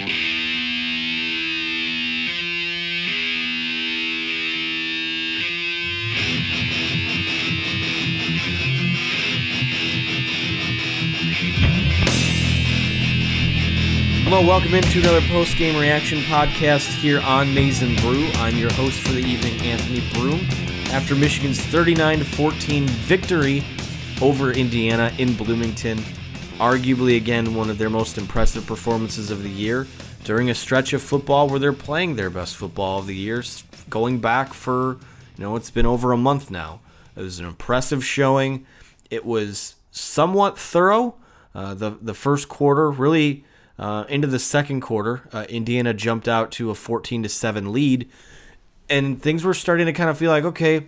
Hello, welcome into another post game reaction podcast here on and Brew. I'm your host for the evening, Anthony Broom. After Michigan's 39 14 victory over Indiana in Bloomington, arguably again one of their most impressive performances of the year during a stretch of football where they're playing their best football of the year, going back for, you know, it's been over a month now. It was an impressive showing. It was somewhat thorough. Uh, the the first quarter really uh, into the second quarter, uh, Indiana jumped out to a 14 to 7 lead, and things were starting to kind of feel like, okay,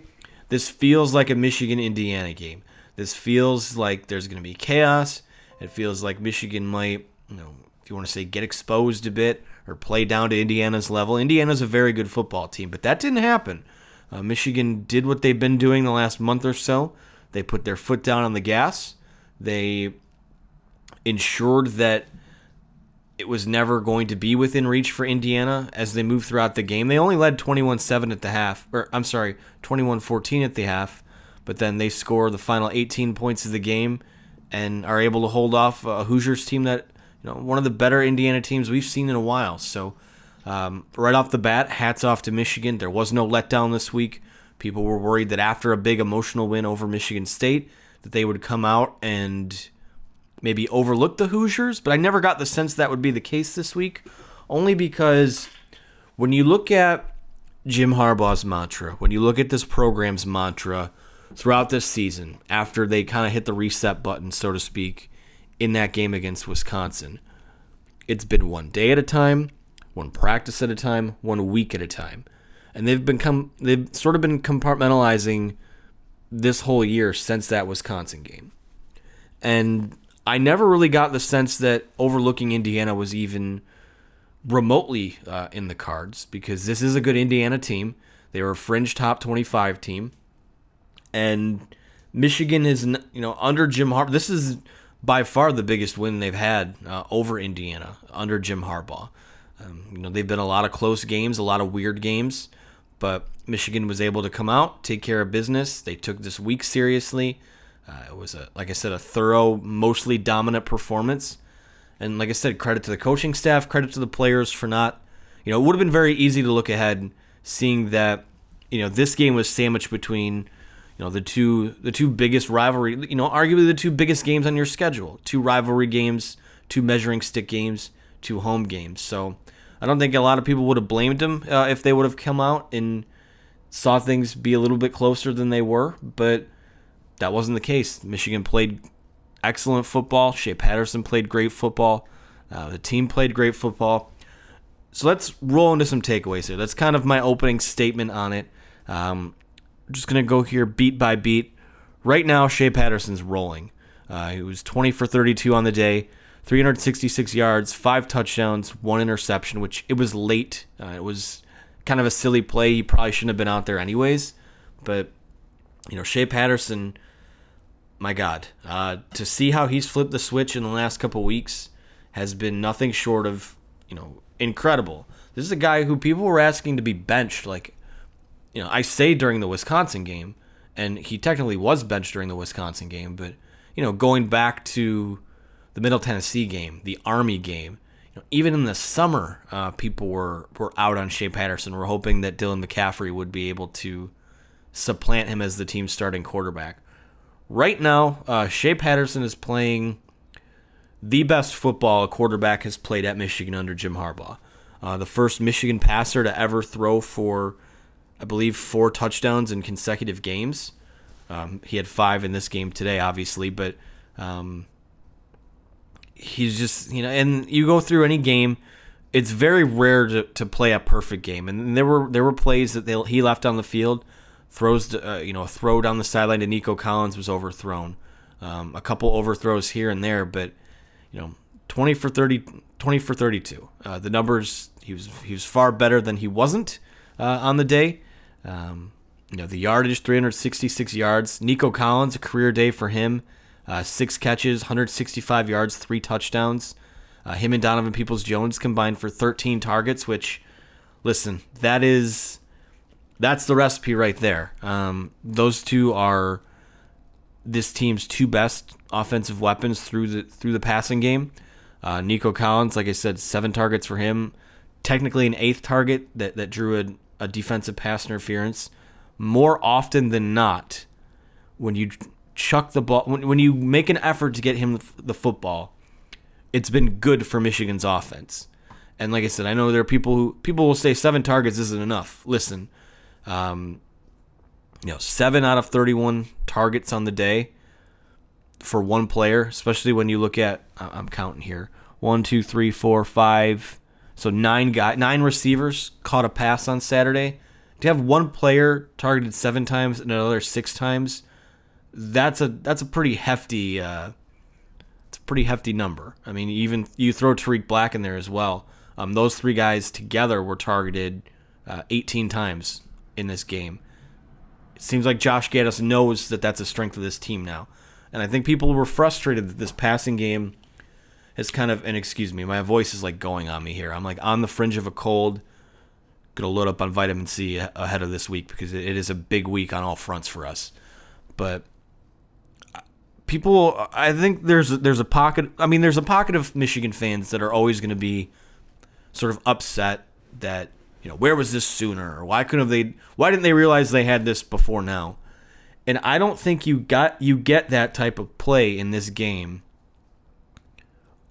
this feels like a Michigan Indiana game. This feels like there's going to be chaos. It feels like Michigan might, you know, if you want to say get exposed a bit or play down to Indiana's level. Indiana's a very good football team, but that didn't happen. Uh, Michigan did what they've been doing the last month or so. They put their foot down on the gas. They ensured that it was never going to be within reach for Indiana as they moved throughout the game. They only led 21-7 at the half, or I'm sorry, 21-14 at the half, but then they score the final 18 points of the game and are able to hold off a Hoosiers team that, you know, one of the better Indiana teams we've seen in a while. So, um, right off the bat, hats off to Michigan. There was no letdown this week. People were worried that after a big emotional win over Michigan State, that they would come out and maybe overlook the Hoosiers, but I never got the sense that would be the case this week, only because when you look at Jim Harbaugh's mantra, when you look at this program's mantra throughout this season, after they kind of hit the reset button, so to speak, in that game against Wisconsin, it's been one day at a time, one practice at a time, one week at a time. And they've become they've sort of been compartmentalizing this whole year since that Wisconsin game. And I never really got the sense that overlooking Indiana was even remotely uh, in the cards because this is a good Indiana team. They were a fringe top 25 team. And Michigan is, you know, under Jim Harbaugh. This is by far the biggest win they've had uh, over Indiana under Jim Harbaugh. Um, you know, they've been a lot of close games, a lot of weird games, but Michigan was able to come out, take care of business. They took this week seriously. Uh, it was a, like I said, a thorough, mostly dominant performance. And like I said, credit to the coaching staff, credit to the players for not, you know, it would have been very easy to look ahead, seeing that, you know, this game was sandwiched between, you know, the two the two biggest rivalry, you know, arguably the two biggest games on your schedule, two rivalry games, two measuring stick games, two home games. So I don't think a lot of people would have blamed him uh, if they would have come out and saw things be a little bit closer than they were, but that wasn't the case. Michigan played excellent football. Shea Patterson played great football. Uh, the team played great football. So let's roll into some takeaways here. That's kind of my opening statement on it. Um, just going to go here beat by beat. Right now, Shea Patterson's rolling. Uh, he was 20 for 32 on the day, 366 yards, five touchdowns, one interception, which it was late. Uh, it was kind of a silly play. He probably shouldn't have been out there anyways. But, you know, Shea Patterson, my God, uh, to see how he's flipped the switch in the last couple weeks has been nothing short of, you know, incredible. This is a guy who people were asking to be benched. Like, you know, I say during the Wisconsin game, and he technically was benched during the Wisconsin game, but, you know, going back to the Middle Tennessee game, the Army game, you know, even in the summer, uh, people were, were out on Shea Patterson. We're hoping that Dylan McCaffrey would be able to supplant him as the team's starting quarterback. Right now, uh, Shea Patterson is playing the best football a quarterback has played at Michigan under Jim Harbaugh. Uh, the first Michigan passer to ever throw for, I believe, four touchdowns in consecutive games. Um, he had five in this game today, obviously, but um, he's just you know, and you go through any game, it's very rare to, to play a perfect game, and there were there were plays that they, he left on the field, throws uh, you know a throw down the sideline to Nico Collins was overthrown, um, a couple overthrows here and there, but you know 20 for 30 20 for 32 uh, the numbers he was he was far better than he wasn't uh, on the day um, you know the yardage 366 yards nico collins a career day for him uh, six catches 165 yards three touchdowns uh, him and donovan peoples jones combined for 13 targets which listen that is that's the recipe right there um, those two are this team's two best offensive weapons through the through the passing game. Uh, Nico Collins, like I said, seven targets for him. Technically, an eighth target that that drew a, a defensive pass interference. More often than not, when you chuck the ball, when, when you make an effort to get him the football, it's been good for Michigan's offense. And like I said, I know there are people who people will say seven targets isn't enough. Listen, um, you know, seven out of 31 targets on the day for one player, especially when you look at, I'm counting here, one, two, three, four, five. So nine guy, nine receivers caught a pass on Saturday. To have one player targeted seven times and another six times, that's a that's a pretty hefty, uh, it's a pretty hefty number. I mean, even you throw Tarik Black in there as well. Um, those three guys together were targeted uh, 18 times in this game. It seems like Josh Gattis knows that that's a strength of this team now. And I think people were frustrated that this passing game has kind of, and excuse me, my voice is like going on me here. I'm like on the fringe of a cold. Gonna load up on vitamin C ahead of this week because it is a big week on all fronts for us. But uh, people, I think there's there's a pocket. I mean, there's a pocket of Michigan fans that are always going to be sort of upset that you know where was this sooner why couldn't they why didn't they realize they had this before now and I don't think you got you get that type of play in this game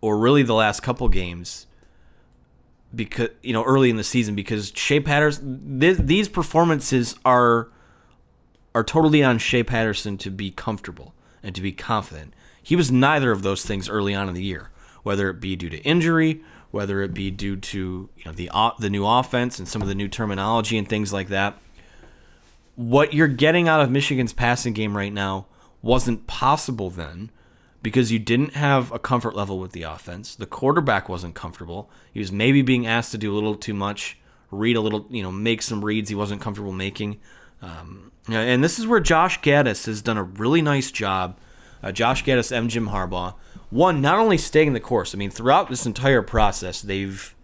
or really the last couple games because you know early in the season because Shea Patterson th- these performances are are totally on Shea Patterson to be comfortable and to be confident. He was neither of those things early on in the year, whether it be due to injury, whether it be due to you know the the new offense and some of the new terminology and things like that what you're getting out of Michigan's passing game right now wasn't possible then because you didn't have a comfort level with the offense. The quarterback wasn't comfortable. He was maybe being asked to do a little too much, read a little, you know, make some reads he wasn't comfortable making. Um, and this is where Josh Gattis has done a really nice job. Uh, Josh Gattis and Jim Harbaugh. One, not only staying the course, I mean, throughout this entire process, they've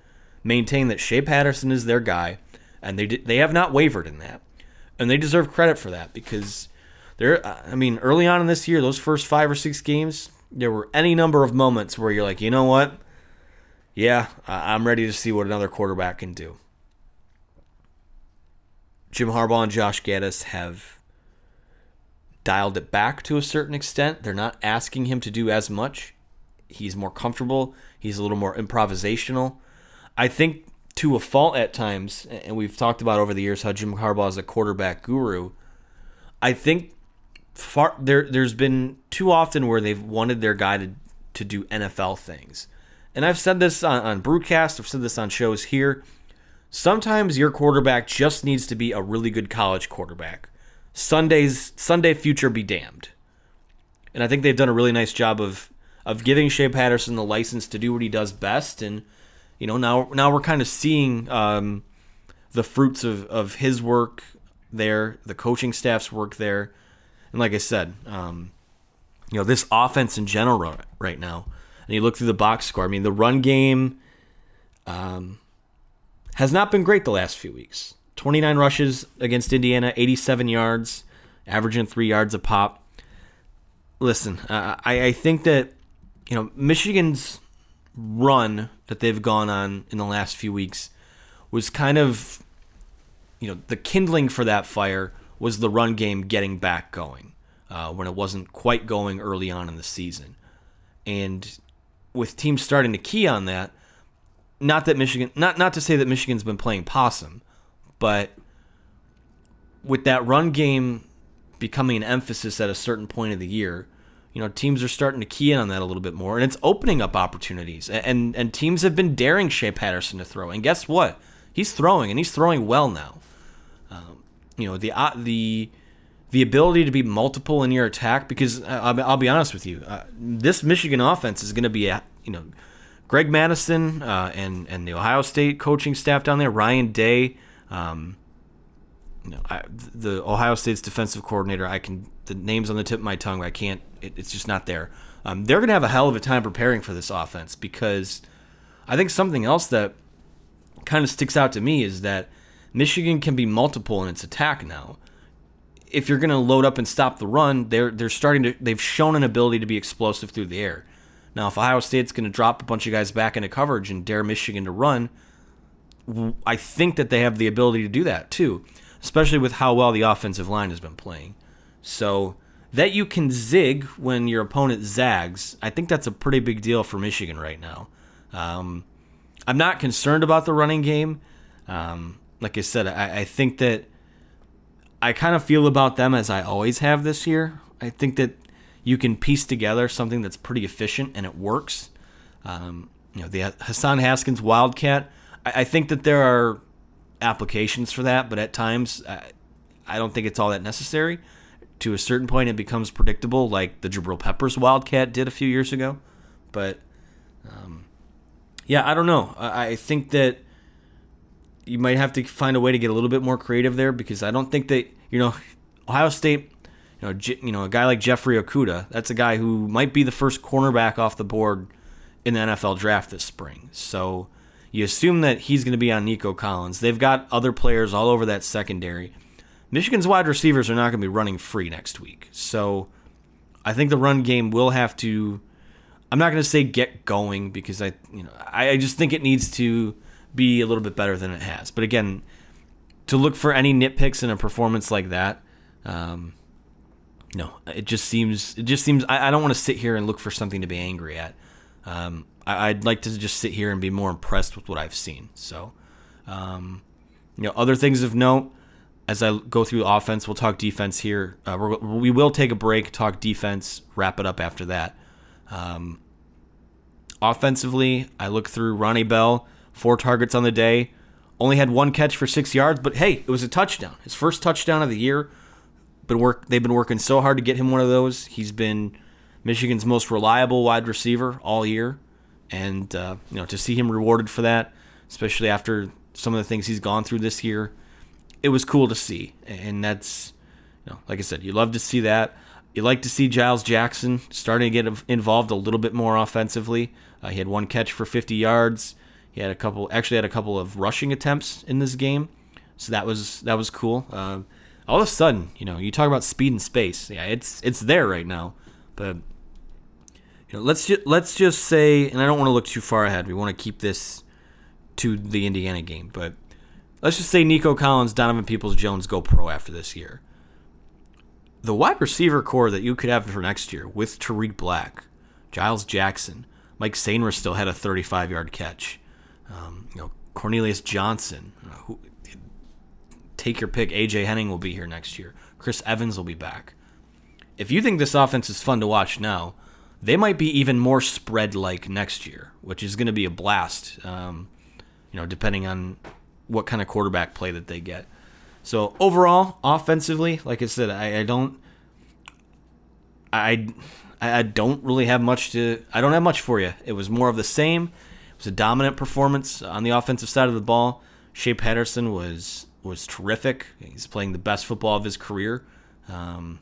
maintained that Shea Patterson is their guy, and they, they have not wavered in that and they deserve credit for that because they're. Uh, I mean, early on in this year, those first five or six games, there were any number of moments where you're like, you know what? Yeah, I'm ready to see what another quarterback can do. Jim Harbaugh and Josh Gattis have dialed it back to a certain extent. They're not asking him to do as much. he's more comfortable. He's a little more improvisational. I think to a fault at times, and we've talked about over the years how Jim Harbaugh is a quarterback guru. I think far there there's been too often where they've wanted their guy to, to do NFL things. And I've said this on, on I've said this on shows here. Sometimes your quarterback just needs to be a really good college quarterback. Sunday's Sunday future be damned. And I think they've done a really nice job of of giving Shea Patterson the license to do what he does best. And you know now now we're kind of seeing um, the fruits of of his work there, the coaching staff's work there, and like I said, um, you know this offense in general right now. And you look through the box score. I mean, the run game um, has not been great the last few weeks. 29 rushes against Indiana, 87 yards, averaging three yards a pop. Listen, uh, I, I think that you know Michigan's run that they've gone on in the last few weeks was kind of you know the kindling for that fire was the run game getting back going uh, when it wasn't quite going early on in the season, and with teams starting to key on that, not that Michigan, not not to say that Michigan's been playing possum, but with that run game becoming an emphasis at a certain point of the year, you know, teams are starting to key in on that a little bit more, and it's opening up opportunities. And and, and teams have been daring Shea Patterson to throw, and guess what? He's throwing, and he's throwing well now. You know, the uh, the the ability to be multiple in your attack, because uh, I'll, I'll be honest with you, uh, this Michigan offense is going to be, a, you know, Greg Mattison uh, and and the Ohio State coaching staff down there, Ryan Day. Um, you know, I, the Ohio State's defensive coordinator. I can the names on the tip of my tongue. I can't. It, it's just not there. Um, they're going to have a hell of a time preparing for this offense because I think something else that kind of sticks out to me is that Michigan can be multiple in its attack now. If you're going to load up and stop the run, they're they're starting to. They've shown an ability to be explosive through the air. Now, if Ohio State's going to drop a bunch of guys back into coverage and dare Michigan to run, I think that they have the ability to do that too especially with how well the offensive line has been playing. So that you can zig when your opponent zags, I think that's a pretty big deal for Michigan right now. Um, I'm not concerned about the running game. Um, like I said, I, I think that I kind of feel about them as I always have this year. I think that you can piece together something that's pretty efficient and it works. Um, you know, the Hassan Haskins Wildcat. I, I think that there are applications for that, but at times I, I don't think it's all that necessary. To a certain point, it becomes predictable, like the Jabril Peppers Wildcat did a few years ago. But um, yeah, I don't know. I, I think that you might have to find a way to get a little bit more creative there because I don't think that you know Ohio State. You know, J- you know, a guy like Jeffrey Okudah. That's a guy who might be the first cornerback off the board in the NFL draft this spring. So you assume that he's going to be on Nico Collins. They've got other players all over that secondary. Michigan's wide receivers are not going to be running free next week. So I think the run game will have to I'm not going to say get going because I you know I, just think it needs to be a little bit better than it has. But again, to look for any nitpicks in a performance like that, um, no, it just seems it just seems I, I don't want to sit here and look for something to be angry at. Um, I, would like to just sit here and be more impressed with what I've seen. So, um, you know, other things of note as I go through offense, we'll talk defense here. Uh, we will take a break, talk defense, wrap it up after that. Um, offensively, I look through Ronnie Bell, four targets on the day, only had one catch for six yards, but hey, it was a touchdown. His first touchdown of the year. Been work. They've been working so hard to get him one of those. He's been Michigan's most reliable wide receiver all year and uh, you know to see him rewarded for that, especially after some of the things he's gone through this year, it was cool to see. And that's you know, like I said, you love to see that. You like to see Giles Jackson starting to get involved a little bit more offensively. Uh, he had one catch for 50 yards. He had a couple, actually had a couple of rushing attempts in this game, so that was that was cool. Uh, all of a sudden, you know, you talk about speed and space. Yeah, it's it's there right now, but you know, let's just let's just say, and I don't want to look too far ahead. We want to keep this to the Indiana game, but let's just say Nico Collins, Donovan Peoples Jones go pro after this year. The wide receiver core that you could have for next year with Tarik Black, Giles Jackson, Mike Sainristil still had a 35 yard catch. Um, you know, Cornelius Johnson, who, take your pick. AJ Henning will be here next year. Chris Evans will be back. If you think this offense is fun to watch now, they might be even more spread like next year, which is going to be a blast. Um, you know, depending on what kind of quarterback play that they get. So overall, offensively, like I said, I, I don't, I, I don't really have much to. I don't have much for you. It was more of the same. Was a dominant performance on the offensive side of the ball. Shea Patterson was was terrific. He's playing the best football of his career. Um,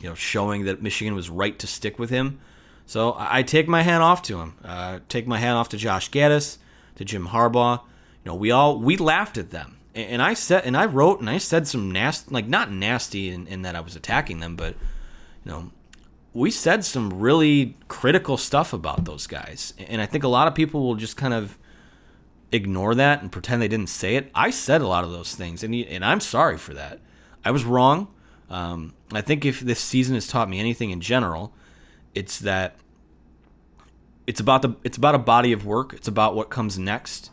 you know, showing that Michigan was right to stick with him. So I, take my hand off to him. Uh, take my hand off to Josh Gattis, to Jim Harbaugh. You know, we all we laughed at them, and, and I said, and I wrote, and I said some nasty, like not nasty in, in that I was attacking them, but you know, we said some really critical stuff about those guys, and I think a lot of people will just kind of ignore that and pretend they didn't say it. I said a lot of those things, and and I'm sorry for that. I was wrong. Um, I think if this season has taught me anything in general, it's that it's about the it's about a body of work. It's about what comes next.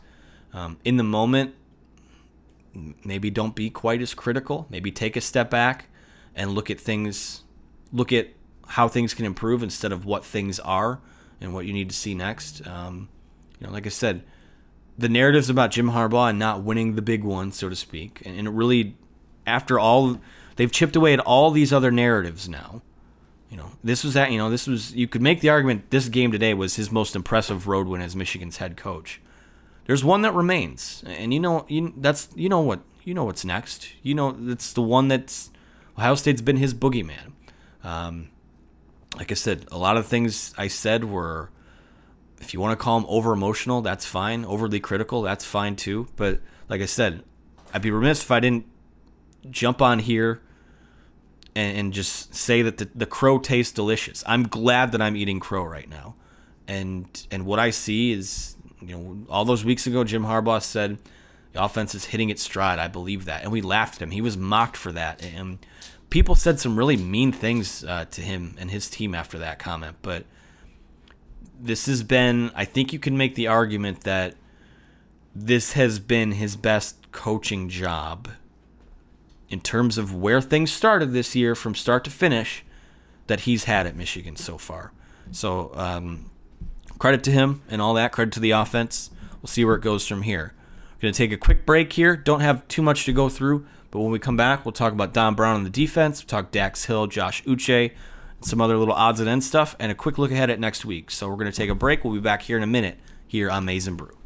Um, in the moment, maybe don't be quite as critical. Maybe take a step back and look at things, look at how things can improve instead of what things are and what you need to see next. Um, you know, like I said, the narratives about Jim Harbaugh and not winning the big one, so to speak, and, and it really, after all, they've chipped away at all these other narratives now. You know, this was that. You know, this was. You could make the argument this game today was his most impressive road win as Michigan's head coach. There's one that remains, and you know, you, that's you know what you know what's next. You know, it's the one that's Ohio State's been his boogeyman. Um, like I said, a lot of things I said were, if you want to call them over emotional, that's fine. Overly critical, that's fine too. But like I said, I'd be remiss if I didn't jump on here and, and just say that the, the crow tastes delicious. I'm glad that I'm eating crow right now, and and what I see is you know all those weeks ago, Jim Harbaugh said the offense is hitting its stride. I believe that, and we laughed at him. He was mocked for that, and people said some really mean things uh, to him and his team after that comment. But this has been, I think you can make the argument that this has been his best coaching job in terms of where things started this year from start to finish that he's had at Michigan so far. So um, credit to him and all that. Credit to the offense. We'll see where it goes from here. We're going to take a quick break here. Don't have too much to go through, but when we come back, we'll talk about Don Brown on the defense. We'll talk Dax Hill, Josh Uche, some other little odds and ends stuff, and a quick look ahead at next week. So we're going to take a break. We'll be back here in a minute here on Maize n Brew.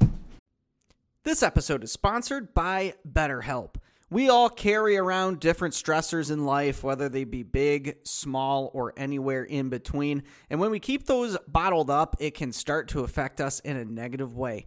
This episode is sponsored by BetterHelp. We all carry around different stressors in life, whether they be big, small, or anywhere in between. And when we keep those bottled up, it can start to affect us in a negative way.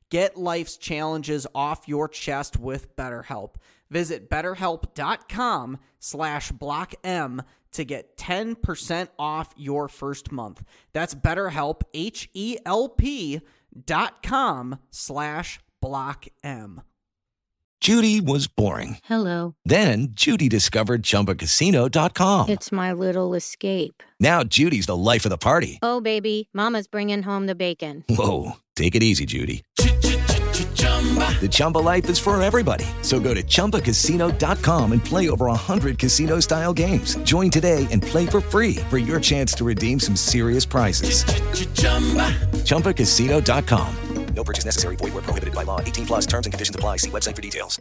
Get life's challenges off your chest with BetterHelp. Visit betterhelp.com slash block M to get 10% off your first month. That's betterhelp, H-E-L-P dot com slash block M. Judy was boring. Hello. Then Judy discovered ChumbaCasino.com. It's my little escape. Now Judy's the life of the party. Oh, baby, mama's bringing home the bacon. Whoa, take it easy, Judy. The Chumba life is for everybody. So go to ChumbaCasino.com and play over 100 casino-style games. Join today and play for free for your chance to redeem some serious prizes. ChumbaCasino.com. No purchase necessary. Void where prohibited by law. 18 plus terms and conditions apply. See website for details.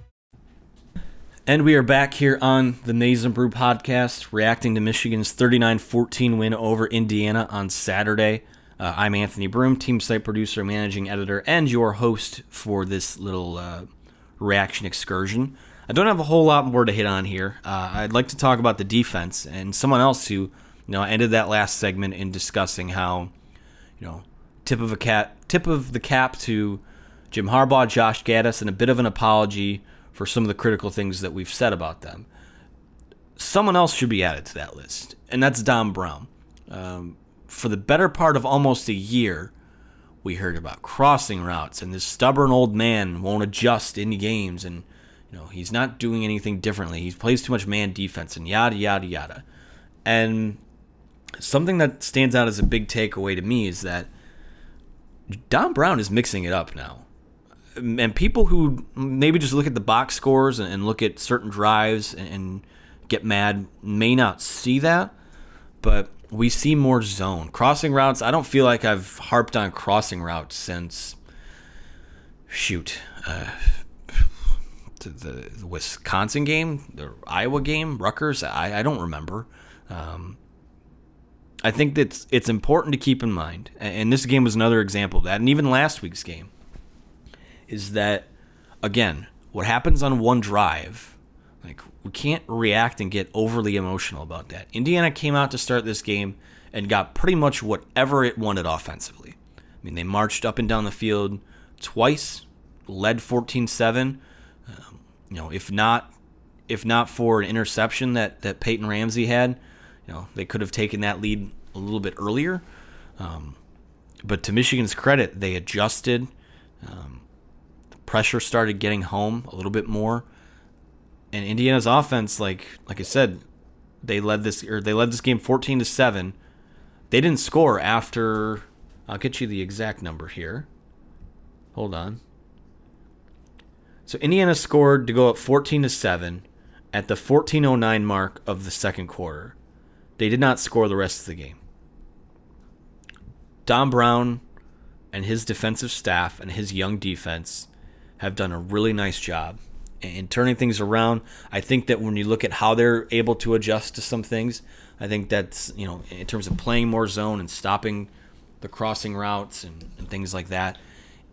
And we are back here on the Maize n Brew podcast, reacting to Michigan's 39-14 win over Indiana on Saturday. Uh, I'm Anthony Broom, team site producer, managing editor, and your host for this little uh, reaction excursion. I don't have a whole lot more to hit on here. Uh, I'd like to talk about the defense and someone else who, you know, ended that last segment in discussing how, you know, tip of a cap, tip of the cap to Jim Harbaugh, Josh Gattis, and a bit of an apology for some of the critical things that we've said about them. Someone else should be added to that list, and that's Don Brown. Um, for the better part of almost a year, we heard about crossing routes, and this stubborn old man won't adjust in games, and you know he's not doing anything differently. He plays too much man defense, and yada yada yada. And something that stands out as a big takeaway to me is that Don Brown is mixing it up now. And people who maybe just look at the box scores and look at certain drives and get mad may not see that, but we see more zone. Crossing routes, I don't feel like I've harped on crossing routes since, shoot, uh, the, Wisconsin game, the Iowa game, Rutgers, I, I don't remember. Um, I think that it's important to keep in mind, and this game was another example of that, and even last week's game, is that, again, what happens on one drive, we can't react and get overly emotional about that. Indiana came out to start this game and got pretty much whatever it wanted offensively. I mean, they marched up and down the field twice, led 14 7. Um, you know, if not if not for an interception that, that Peyton Ramsey had, you know, they could have taken that lead a little bit earlier. Um, but to Michigan's credit, they adjusted. Um, pressure started getting home a little bit more, and Indiana's offense, like like I said, they led this or they led this game fourteen to seven. They didn't score after. I'll get you the exact number here. Hold on. So Indiana scored to go up 14 to 7 at the 1409 mark of the second quarter. They did not score the rest of the game. Don Brown and his defensive staff and his young defense have done a really nice job in turning things around. I think that when you look at how they're able to adjust to some things, I think that's, you know, in terms of playing more zone and stopping the crossing routes and, and things like that,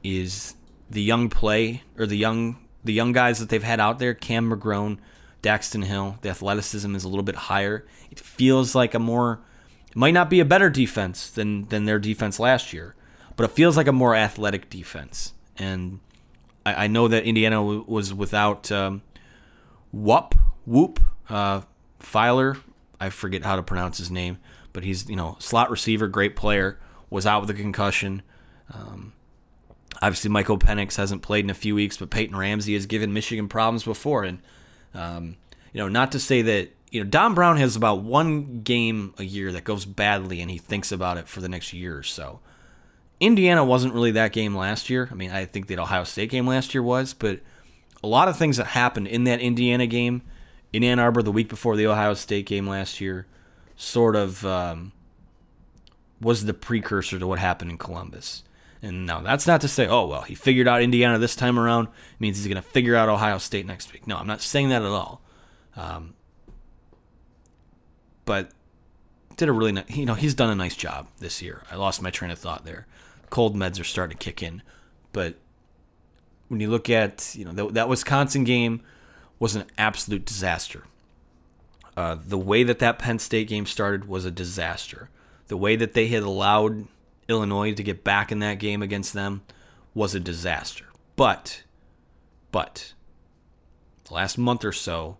is the young play or the young the young guys that they've had out there, Cam McGrone, Daxton Hill, the athleticism is a little bit higher. It feels like a more it might not be a better defense than than their defense last year, but it feels like a more athletic defense. And I, I know that Indiana w- was without um, Whoop Whoop uh, Philyor. I forget how to pronounce his name, but he's you know slot receiver, great player. Was out with a concussion. Um, obviously, Michael Penix hasn't played in a few weeks, but Peyton Ramsey has given Michigan problems before, and um, you know, not to say that you know Don Brown has about one game a year that goes badly, and he thinks about it for the next year or so. Indiana wasn't really that game last year. I mean, I think the Ohio State game last year was, but a lot of things that happened in that Indiana game in Ann Arbor the week before the Ohio State game last year sort of um, was the precursor to what happened in Columbus. And now that's not to say, oh, well, he figured out Indiana this time around, it means he's going to figure out Ohio State next week. No, I'm not saying that at all. Um, but did a really nice, you know, he's done a nice job this year. I lost my train of thought there. Cold meds are starting to kick in. But when you look at, you know, that, that Wisconsin game was an absolute disaster. Uh, the way that that Penn State game started was a disaster. The way that they had allowed Illinois to get back in that game against them was a disaster. But, but, the last month or so,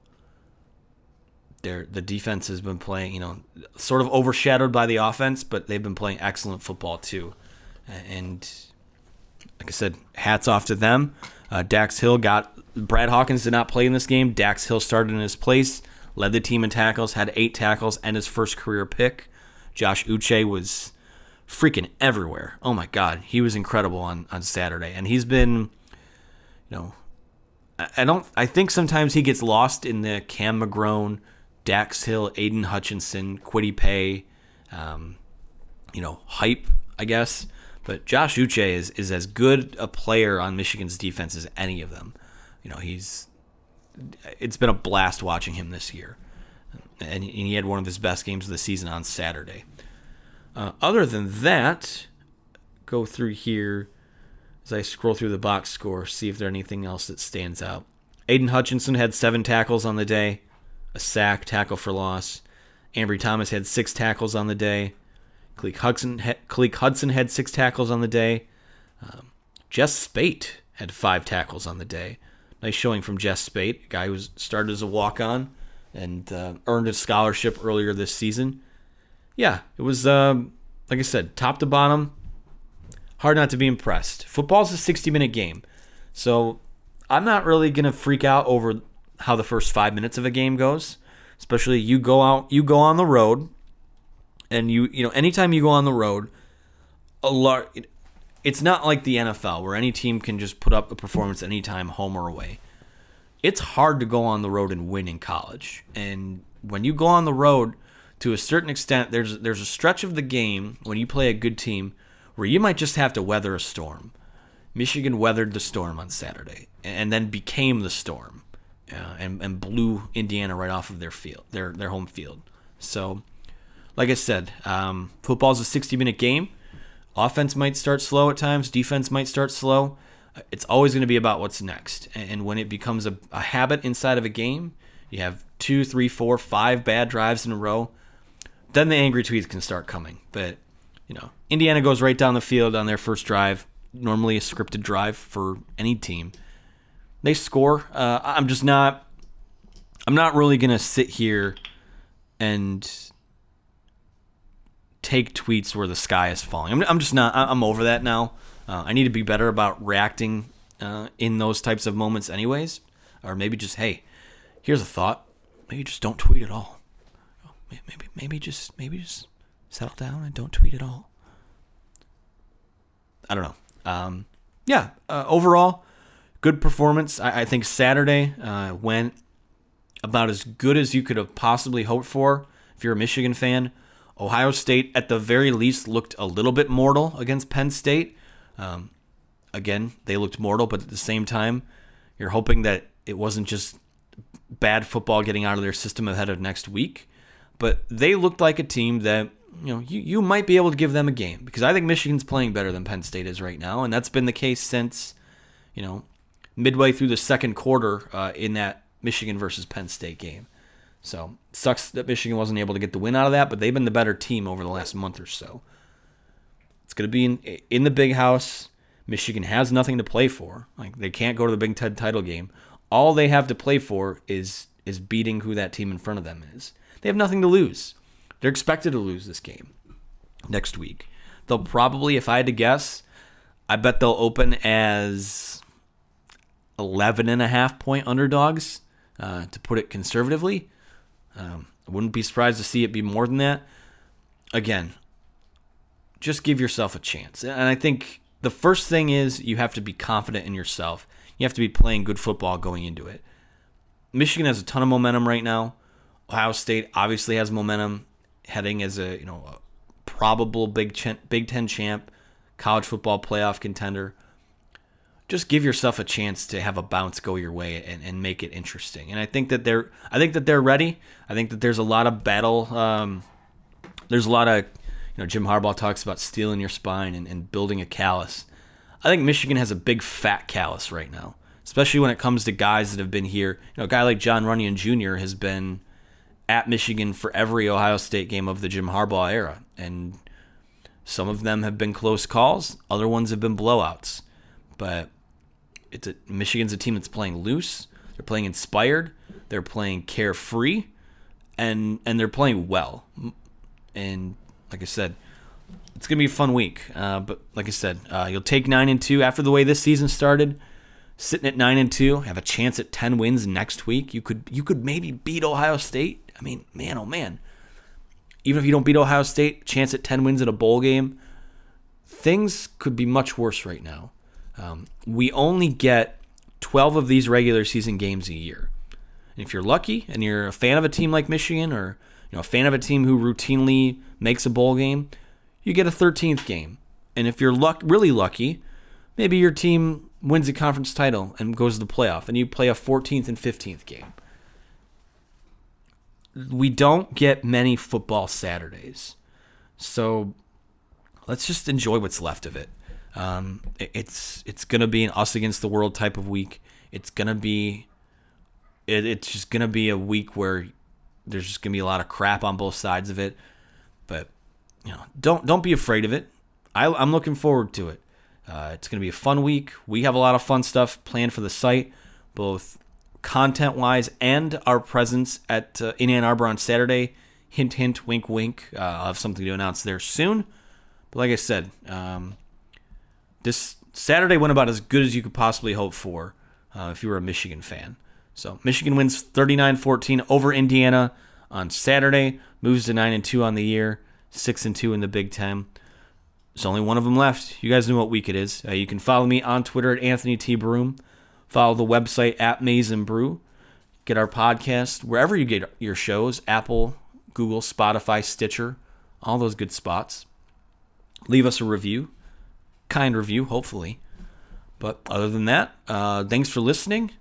the defense has been playing, you know, sort of overshadowed by the offense, but they've been playing excellent football too. And like I said, hats off to them. Uh, Dax Hill got Brad Hawkins did not play in this game. Dax Hill started in his place, led the team in tackles, had eight tackles, and his first career pick. Josh Uche was freaking everywhere. Oh my God, he was incredible on on Saturday, and he's been, you know, I don't. I think sometimes he gets lost in the Cam McGrone, Dax Hill, Aidan Hutchinson, Kwity Paye, um, you know, hype. I guess. But Josh Uche is, is as good a player on Michigan's defense as any of them. You know, he's it's been a blast watching him this year. And he had one of his best games of the season on Saturday. Uh, other than that, go through here as I scroll through the box score, see if there's anything else that stands out. Aidan Hutchinson had seven tackles on the day, a sack, tackle for loss. Ambry Thomas had six tackles on the day. Khaleke Hudson, Khaleke Hudson had six tackles on the day. Um, Jess Speight had five tackles on the day. Nice showing from Jess Speight, a guy who started as a walk on and uh, earned a scholarship earlier this season. Yeah, it was, um, like I said, top to bottom, hard not to be impressed. Football's a 60 minute game. So I'm not really going to freak out over how the first five minutes of a game goes. Especially you go out, you go on the road, and you you know anytime you go on the road, a lot. It's not like the NFL where any team can just put up a performance anytime, home or away. It's hard to go on the road and win in college, and when you go on the road, to a certain extent, there's there's a stretch of the game when you play a good team where you might just have to weather a storm. Michigan weathered the storm on Saturday and then became the storm uh, and, and blew Indiana right off of their field, their their home field. So, like I said, um, football's a 60 minute game. Offense might start slow at times. Defense might start slow. It's always going to be about what's next. And when it becomes a, a habit inside of a game, you have two, three, four, five bad drives in a row. Then the angry tweets can start coming. But you know, Indiana goes right down the field on their first drive. Normally a scripted drive for any team they score. Uh, I'm just not. I'm not really gonna sit here and take tweets where the sky is falling. I'm, I'm just not. I'm over that now. Uh, I need to be better about reacting uh, in those types of moments, anyways. Or maybe just, hey, here's a thought. Maybe just don't tweet at all. Maybe, maybe just, maybe just settle down and don't tweet at all. I don't know. Um, yeah. Uh, overall, good performance. I, I think Saturday uh, went about as good as you could have possibly hoped for if you're a Michigan fan. Ohio State, at the very least, looked a little bit mortal against Penn State. Um, again, they looked mortal, but at the same time, you're hoping that it wasn't just bad football getting out of their system ahead of next week. But they looked like a team that you know you, you might be able to give them a game because I think Michigan's playing better than Penn State is right now, and that's been the case since you know midway through the second quarter uh, in that Michigan versus Penn State game. So sucks that Michigan wasn't able to get the win out of that, but they've been the better team over the last month or so. It's going to be in in the big house. Michigan has nothing to play for. Like they can't go to the Big Ten title game. All they have to play for is is beating who that team in front of them is. They have nothing to lose. They're expected to lose this game next week. They'll probably, if I had to guess, I bet they'll open as 11 and a half point underdogs, uh, to put it conservatively. Um, I wouldn't be surprised to see it be more than that. Again, just give yourself a chance. And I think the first thing is you have to be confident in yourself. You have to be playing good football going into it. Michigan has a ton of momentum right now. Ohio State obviously has momentum heading as a you know a probable Big Big Ten champ, college football playoff contender just give yourself a chance to have a bounce go your way and, and make it interesting. And I think that they're I think that they're ready. I think that there's a lot of battle. Um, there's a lot of you know Jim Harbaugh talks about steeling your spine and, and building a callus. I think Michigan has a big fat callus right now, especially when it comes to guys that have been here. You know, a guy like John Runyan Jr. has been at Michigan for every Ohio State game of the Jim Harbaugh era, and some of them have been close calls. Other ones have been blowouts. But it's a Michigan's a team that's playing loose. They're playing inspired. They're playing carefree, and and they're playing well. And like I said, it's gonna be a fun week. Uh, but like I said, uh, you'll take nine and two after the way this season started. Sitting at nine and two, have a chance at ten wins next week. You could you could maybe beat Ohio State. I mean, man, oh man. Even if you don't beat Ohio State, chance at ten wins in a bowl game. Things could be much worse right now. Um, we only get 12 of these regular season games a year. And if you're lucky and you're a fan of a team like Michigan or you know a fan of a team who routinely makes a bowl game, you get a 13th game. And if you're luck really lucky, maybe your team wins a conference title and goes to the playoff and you play a 14th and 15th game. We don't get many football Saturdays. So let's just enjoy what's left of it. Um, it's it's gonna be an us against the world type of week. It's gonna be it, it's just gonna be a week where there's just gonna be a lot of crap on both sides of it. But you know, don't don't be afraid of it. I, I'm looking forward to it. Uh, it's to be a fun week. We have a lot of fun stuff planned for the site, both content wise and our presence at uh, in Ann Arbor on Saturday. Hint, hint, wink, wink. Uh, I'll have something to announce there soon. But like I said, um, this Saturday went about as good as you could possibly hope for uh, if you were a Michigan fan. So Michigan wins 39-14 over Indiana on Saturday, moves to 9 and 2 on the year, 6 and 2 in the Big 10. There's only one of them left. You guys know what week it is. Uh, you can follow me on Twitter at Anthony T. Broome. Follow the website at Maize n Brew. Get our podcast wherever you get your shows Apple, Google, Spotify, Stitcher, all those good spots. Leave us a review, kind review, hopefully. But other than that, uh, thanks for listening.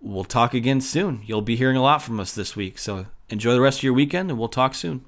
We'll talk again soon. You'll be hearing a lot from us this week. So enjoy the rest of your weekend, and we'll talk soon.